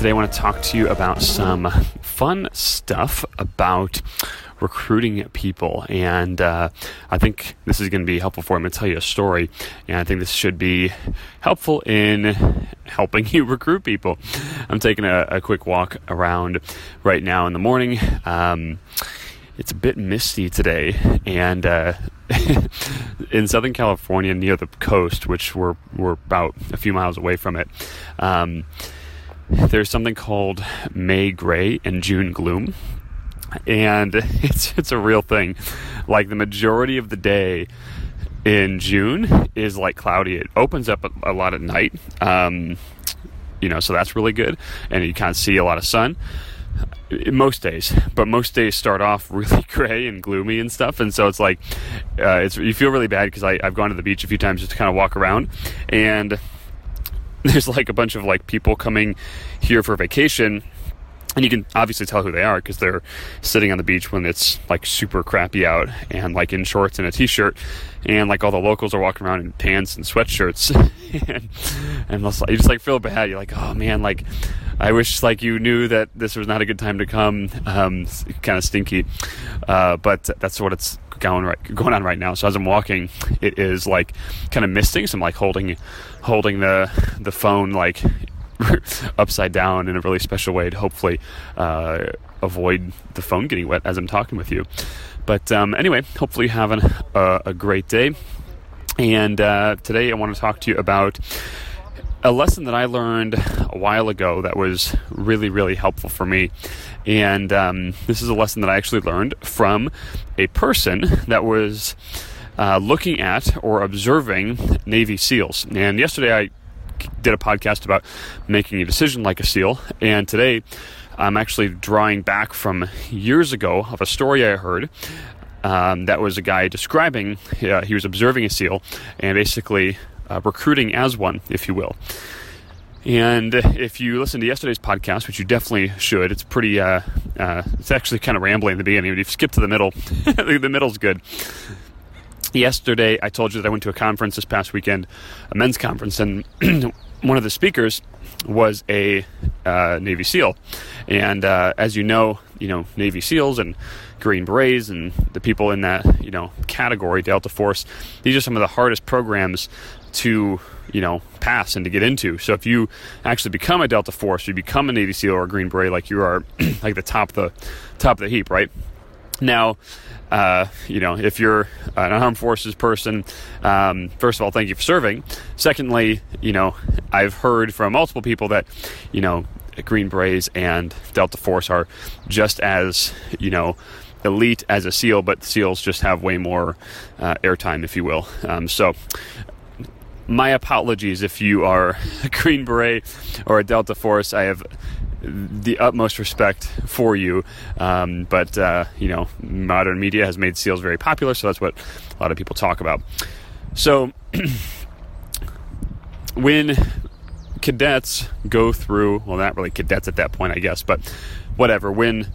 Today, I want to talk to you about some fun stuff about recruiting people. And uh, I think this is going to be helpful for you. I'm going to tell you a story, and I think this should be helpful in helping you recruit people. I'm taking a, a quick walk around right now in the morning. Um, it's a bit misty today, and uh, in Southern California, near the coast, which we're we're about a few miles away from it, um, there's something called May gray and June gloom, and it's it's a real thing. Like the majority of the day in June is like cloudy. It opens up a, a lot at night, um, you know, so that's really good, and you kind of see a lot of sun most days, but most days start off really gray and gloomy and stuff, and so it's like uh, it's you feel really bad because I've gone to the beach a few times just to kind of walk around, and there's like a bunch of like people coming here for vacation. And you can obviously tell who they are because they're sitting on the beach when it's like super crappy out and like in shorts and a t shirt. And like all the locals are walking around in pants and sweatshirts. and, and you just like feel bad. You're like, oh man, like I wish like you knew that this was not a good time to come. Um, kind of stinky, uh, but that's what it's going right going on right now. So as I'm walking, it is like kind of misting. So I'm like holding holding the the phone like upside down in a really special way to hopefully uh, avoid the phone getting wet as I'm talking with you. But um, anyway, hopefully having a, a great day. And uh, today I want to talk to you about a lesson that I learned a while ago that was really, really helpful for me. And um, this is a lesson that I actually learned from a person that was uh, looking at or observing Navy SEALs. And yesterday I did a podcast about making a decision like a SEAL. And today I'm actually drawing back from years ago of a story I heard. Um, that was a guy describing, uh, he was observing a SEAL and basically uh, recruiting as one, if you will. And if you listen to yesterday's podcast, which you definitely should, it's pretty, uh, uh, it's actually kind of rambling in the beginning. If you skip to the middle, the middle's good. Yesterday, I told you that I went to a conference this past weekend, a men's conference, and one of the speakers was a uh, Navy SEAL. And uh, as you know, you know Navy SEALs and Green Berets and the people in that you know category, Delta Force. These are some of the hardest programs to you know pass and to get into. So if you actually become a Delta Force, you become a Navy SEAL or a Green Beret, like you are like the top of the top of the heap, right? Now, uh, you know, if you're an armed forces person, um, first of all, thank you for serving. Secondly, you know, I've heard from multiple people that, you know, Green Berets and Delta Force are just as, you know, elite as a SEAL, but SEALs just have way more uh, airtime, if you will. Um, so, my apologies if you are a Green Beret or a Delta Force. I have the utmost respect for you. Um, but, uh, you know, modern media has made SEALs very popular, so that's what a lot of people talk about. So, when cadets go through, well, not really cadets at that point, I guess, but whatever, when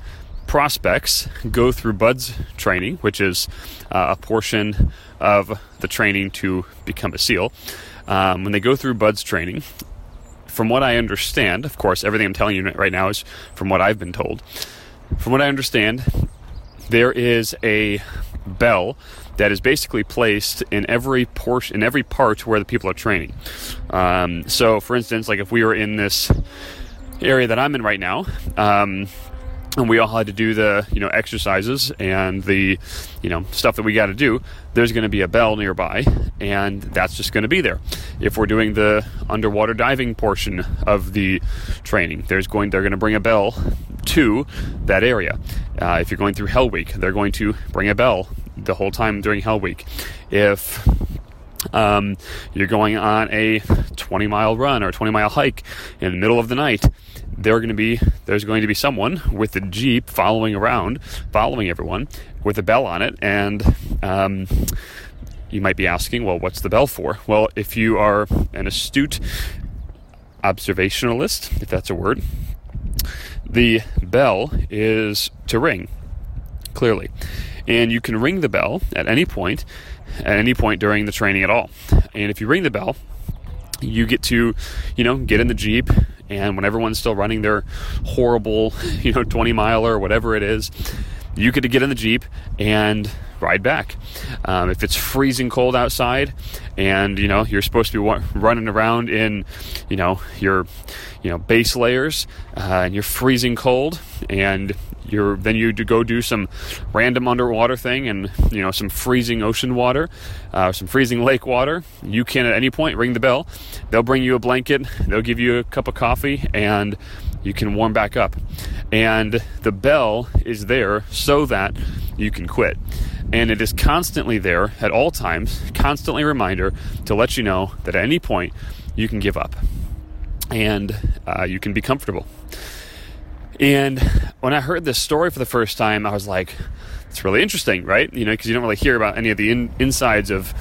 prospects go through BUDS training, which is uh, a portion of the training to become a SEAL. Um, when they go through BUDS training, from what I understand, of course, everything I'm telling you right now is from what I've been told. From what I understand, there is a bell that is basically placed in every portion, in every part where the people are training. Um, so, for instance, like if we were in this area that I'm in right now, um, and we all had to do the you know exercises and the you know stuff that we got to do. There's going to be a bell nearby and that's just going to be there. If we're doing the underwater diving portion of the training there's going they're going to bring a bell to that area. Uh, if you're going through hell week they're going to bring a bell the whole time during hell week. If um, you're going on a 20 mile run or a 20 mile hike in the middle of the night. They're going to be there's going to be someone with a jeep following around, following everyone with a bell on it, and um, you might be asking, well, what's the bell for? Well, if you are an astute observationalist, if that's a word, the bell is to ring clearly, and you can ring the bell at any point, at any point during the training at all. And if you ring the bell, you get to, you know, get in the Jeep, and when everyone's still running their horrible, you know, 20 miler or whatever it is, you get to get in the Jeep and ride back. Um, if it's freezing cold outside and, you know, you're supposed to be running around in, you know, your, you know, base layers uh, and you're freezing cold and you're then you go do some random underwater thing and you know some freezing ocean water uh, some freezing lake water. You can at any point ring the bell. They'll bring you a blanket. They'll give you a cup of coffee and you can warm back up and the bell is there so that you can quit and it is constantly there at all times constantly a reminder to let you know that at any point you can give up and uh, you can be comfortable and when I heard this story for the first time, I was like, it's really interesting, right? You know, because you don't really hear about any of the in- insides of,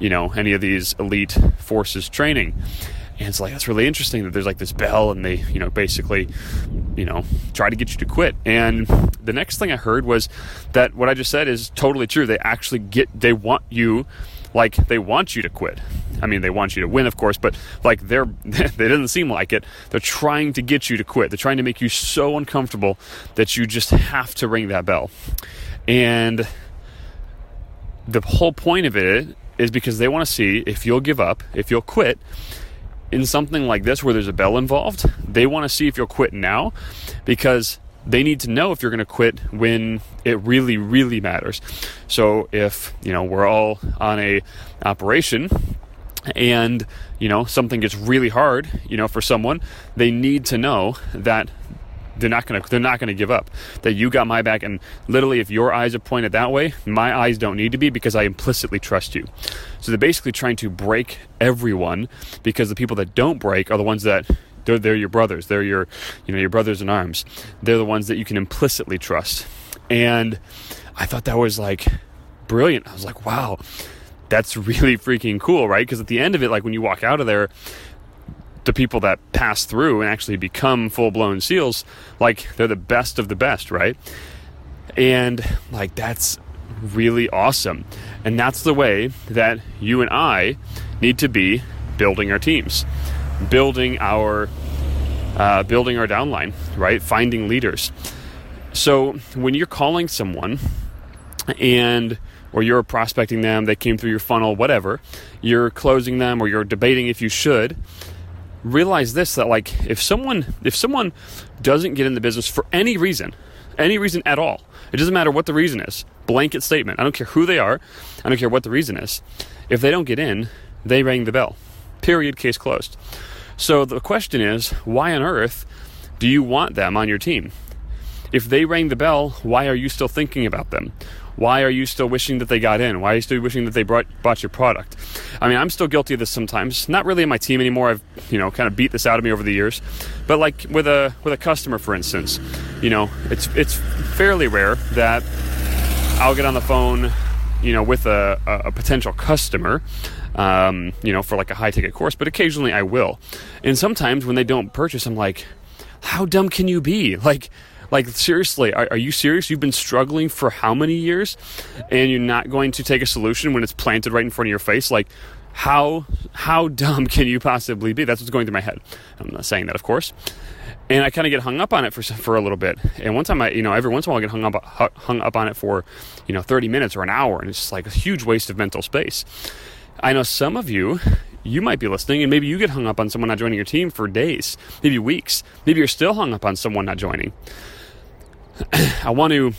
you know, any of these elite forces training. And it's like, that's really interesting that there's like this bell and they, you know, basically, you know, try to get you to quit. And the next thing I heard was that what I just said is totally true. They actually get, they want you like they want you to quit. I mean, they want you to win, of course, but like they're they didn't seem like it. They're trying to get you to quit. They're trying to make you so uncomfortable that you just have to ring that bell. And the whole point of it is because they want to see if you'll give up, if you'll quit in something like this where there's a bell involved. They want to see if you'll quit now because they need to know if you're going to quit when it really really matters so if you know we're all on a operation and you know something gets really hard you know for someone they need to know that they're not gonna they're not gonna give up that you got my back and literally if your eyes are pointed that way my eyes don't need to be because i implicitly trust you so they're basically trying to break everyone because the people that don't break are the ones that they're, they're your brothers. They're your, you know, your brothers in arms. They're the ones that you can implicitly trust. And I thought that was like brilliant. I was like, wow, that's really freaking cool, right? Because at the end of it, like when you walk out of there, the people that pass through and actually become full blown SEALs, like they're the best of the best, right? And like that's really awesome. And that's the way that you and I need to be building our teams building our uh, building our downline, right? Finding leaders. So when you're calling someone and or you're prospecting them, they came through your funnel, whatever, you're closing them or you're debating if you should, realize this that like if someone if someone doesn't get in the business for any reason, any reason at all, it doesn't matter what the reason is. Blanket statement. I don't care who they are. I don't care what the reason is. If they don't get in, they rang the bell. Period. Case closed. So the question is, why on earth do you want them on your team? If they rang the bell, why are you still thinking about them? Why are you still wishing that they got in? Why are you still wishing that they brought, bought your product? I mean, I'm still guilty of this sometimes. Not really in my team anymore. I've, you know, kind of beat this out of me over the years. But like with a with a customer, for instance, you know, it's it's fairly rare that I'll get on the phone, you know, with a, a, a potential customer um, you know, for like a high ticket course, but occasionally I will. And sometimes when they don't purchase, I'm like, how dumb can you be? Like, Like, seriously, are, are, you serious? You've been struggling for how many years and you're not going to take a solution when it's planted right in front of your face? Like, how how dumb can you possibly be? That's what's going through my head. I'm not saying that, of course. And I kind of get hung up on it for for a little bit. And one time, I you know every once in a while I get hung up hung up on it for you know 30 minutes or an hour, and it's just like a huge waste of mental space. I know some of you you might be listening and maybe you get hung up on someone not joining your team for days, maybe weeks. Maybe you're still hung up on someone not joining. I want to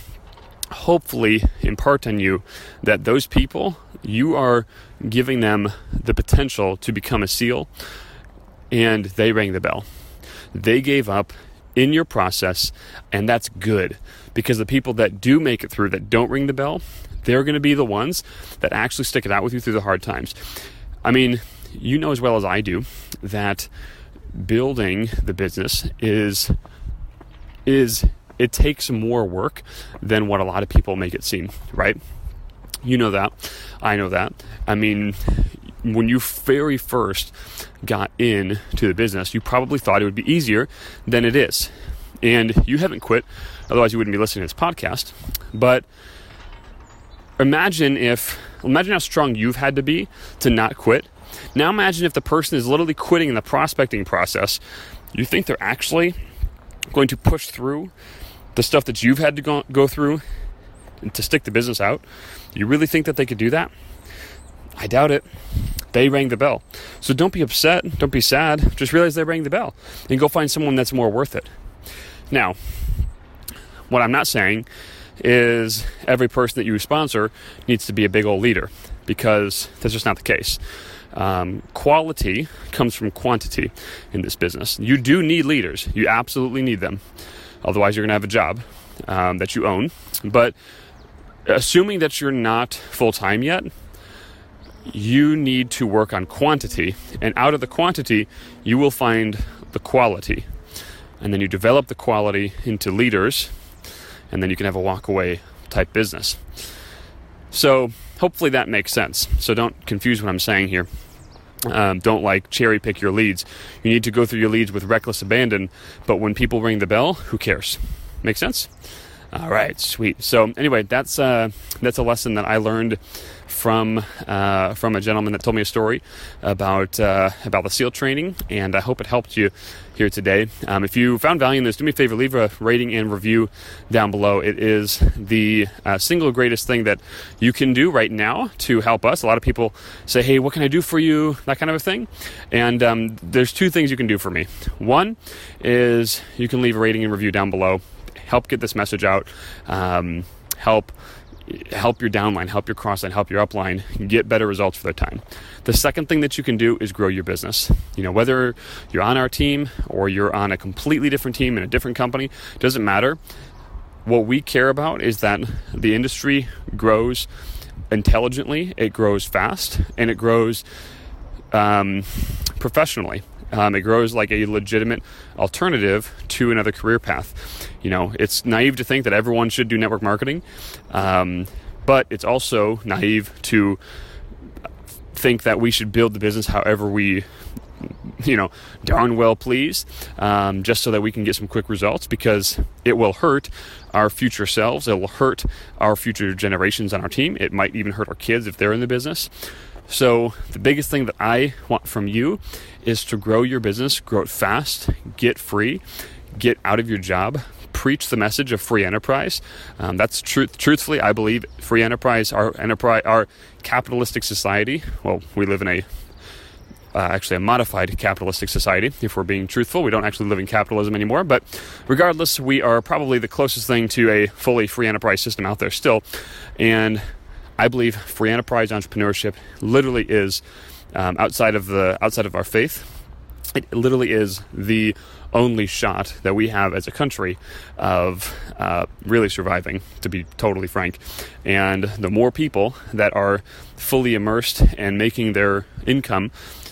hopefully impart on you that those people, you are giving them the potential to become a SEAL, and they rang the bell. They gave up in your process, and that's good because the people that do make it through that don't ring the bell, they're going to be the ones that actually stick it out with you through the hard times. I mean, you know as well as I do that building the business is is it takes more work than what a lot of people make it seem, right? You know that. I know that. I mean, when you very first got into the business, you probably thought it would be easier than it is. And you haven't quit, otherwise, you wouldn't be listening to this podcast. But imagine if, imagine how strong you've had to be to not quit. Now imagine if the person is literally quitting in the prospecting process. You think they're actually going to push through the stuff that you've had to go, go through to stick the business out? You really think that they could do that? I doubt it. They rang the bell. So don't be upset. Don't be sad. Just realize they rang the bell and go find someone that's more worth it. Now, what I'm not saying is every person that you sponsor needs to be a big old leader because that's just not the case. Um, quality comes from quantity in this business. You do need leaders, you absolutely need them. Otherwise, you're going to have a job um, that you own. But assuming that you're not full time yet, you need to work on quantity. And out of the quantity, you will find the quality. And then you develop the quality into leaders, and then you can have a walk away type business. So, hopefully, that makes sense. So, don't confuse what I'm saying here. Um, don't like cherry pick your leads. You need to go through your leads with reckless abandon. But when people ring the bell, who cares? Make sense? All right, sweet. So anyway, that's uh, that's a lesson that I learned from uh, from a gentleman that told me a story about uh, about the SEAL training, and I hope it helped you here today. Um, if you found value in this, do me a favor, leave a rating and review down below. It is the uh, single greatest thing that you can do right now to help us. A lot of people say, "Hey, what can I do for you?" That kind of a thing. And um, there's two things you can do for me. One is you can leave a rating and review down below. Help get this message out. Um, help help your downline, help your crossline, help your upline get better results for their time. The second thing that you can do is grow your business. You know, whether you're on our team or you're on a completely different team in a different company, doesn't matter. What we care about is that the industry grows intelligently, it grows fast, and it grows um, professionally. Um, it grows like a legitimate alternative to another career path. You know, it's naive to think that everyone should do network marketing, um, but it's also naive to think that we should build the business however we you know, darn well please, um, just so that we can get some quick results because it will hurt our future selves. It will hurt our future generations on our team. It might even hurt our kids if they're in the business. So, the biggest thing that I want from you is to grow your business, grow it fast, get free, get out of your job, preach the message of free enterprise. Um, that's truth. Truthfully, I believe free enterprise, our enterprise, our capitalistic society. Well, we live in a uh, actually a modified capitalistic society. If we're being truthful, we don't actually live in capitalism anymore. But regardless, we are probably the closest thing to a fully free enterprise system out there still, and I believe free enterprise entrepreneurship literally is um, outside of the outside of our faith. It literally is the only shot that we have as a country of uh, really surviving, to be totally frank. And the more people that are fully immersed and making their income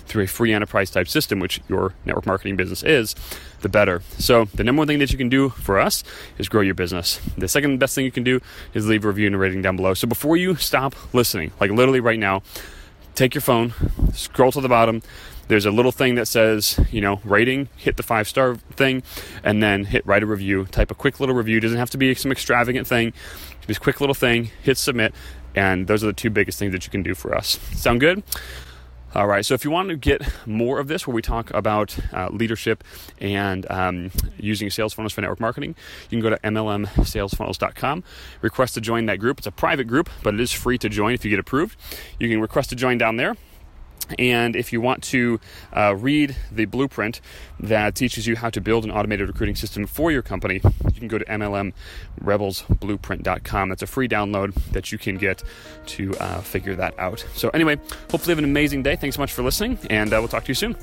through a free enterprise type system, which your network marketing business is, the better. So, the number one thing that you can do for us is grow your business. The second best thing you can do is leave a review and a rating down below. So, before you stop listening, like literally right now, take your phone, scroll to the bottom, there's a little thing that says, you know, rating, hit the five star thing, and then hit write a review. Type a quick little review. Doesn't have to be some extravagant thing. Just quick little thing, hit submit, and those are the two biggest things that you can do for us. Sound good? All right, so if you want to get more of this, where we talk about uh, leadership and um, using sales funnels for network marketing, you can go to mlmsalesfunnels.com. Request to join that group. It's a private group, but it is free to join if you get approved. You can request to join down there. And if you want to uh, read the blueprint that teaches you how to build an automated recruiting system for your company, you can go to MLMRebelsBlueprint.com. That's a free download that you can get to uh, figure that out. So, anyway, hopefully, have an amazing day. Thanks so much for listening, and uh, we'll talk to you soon.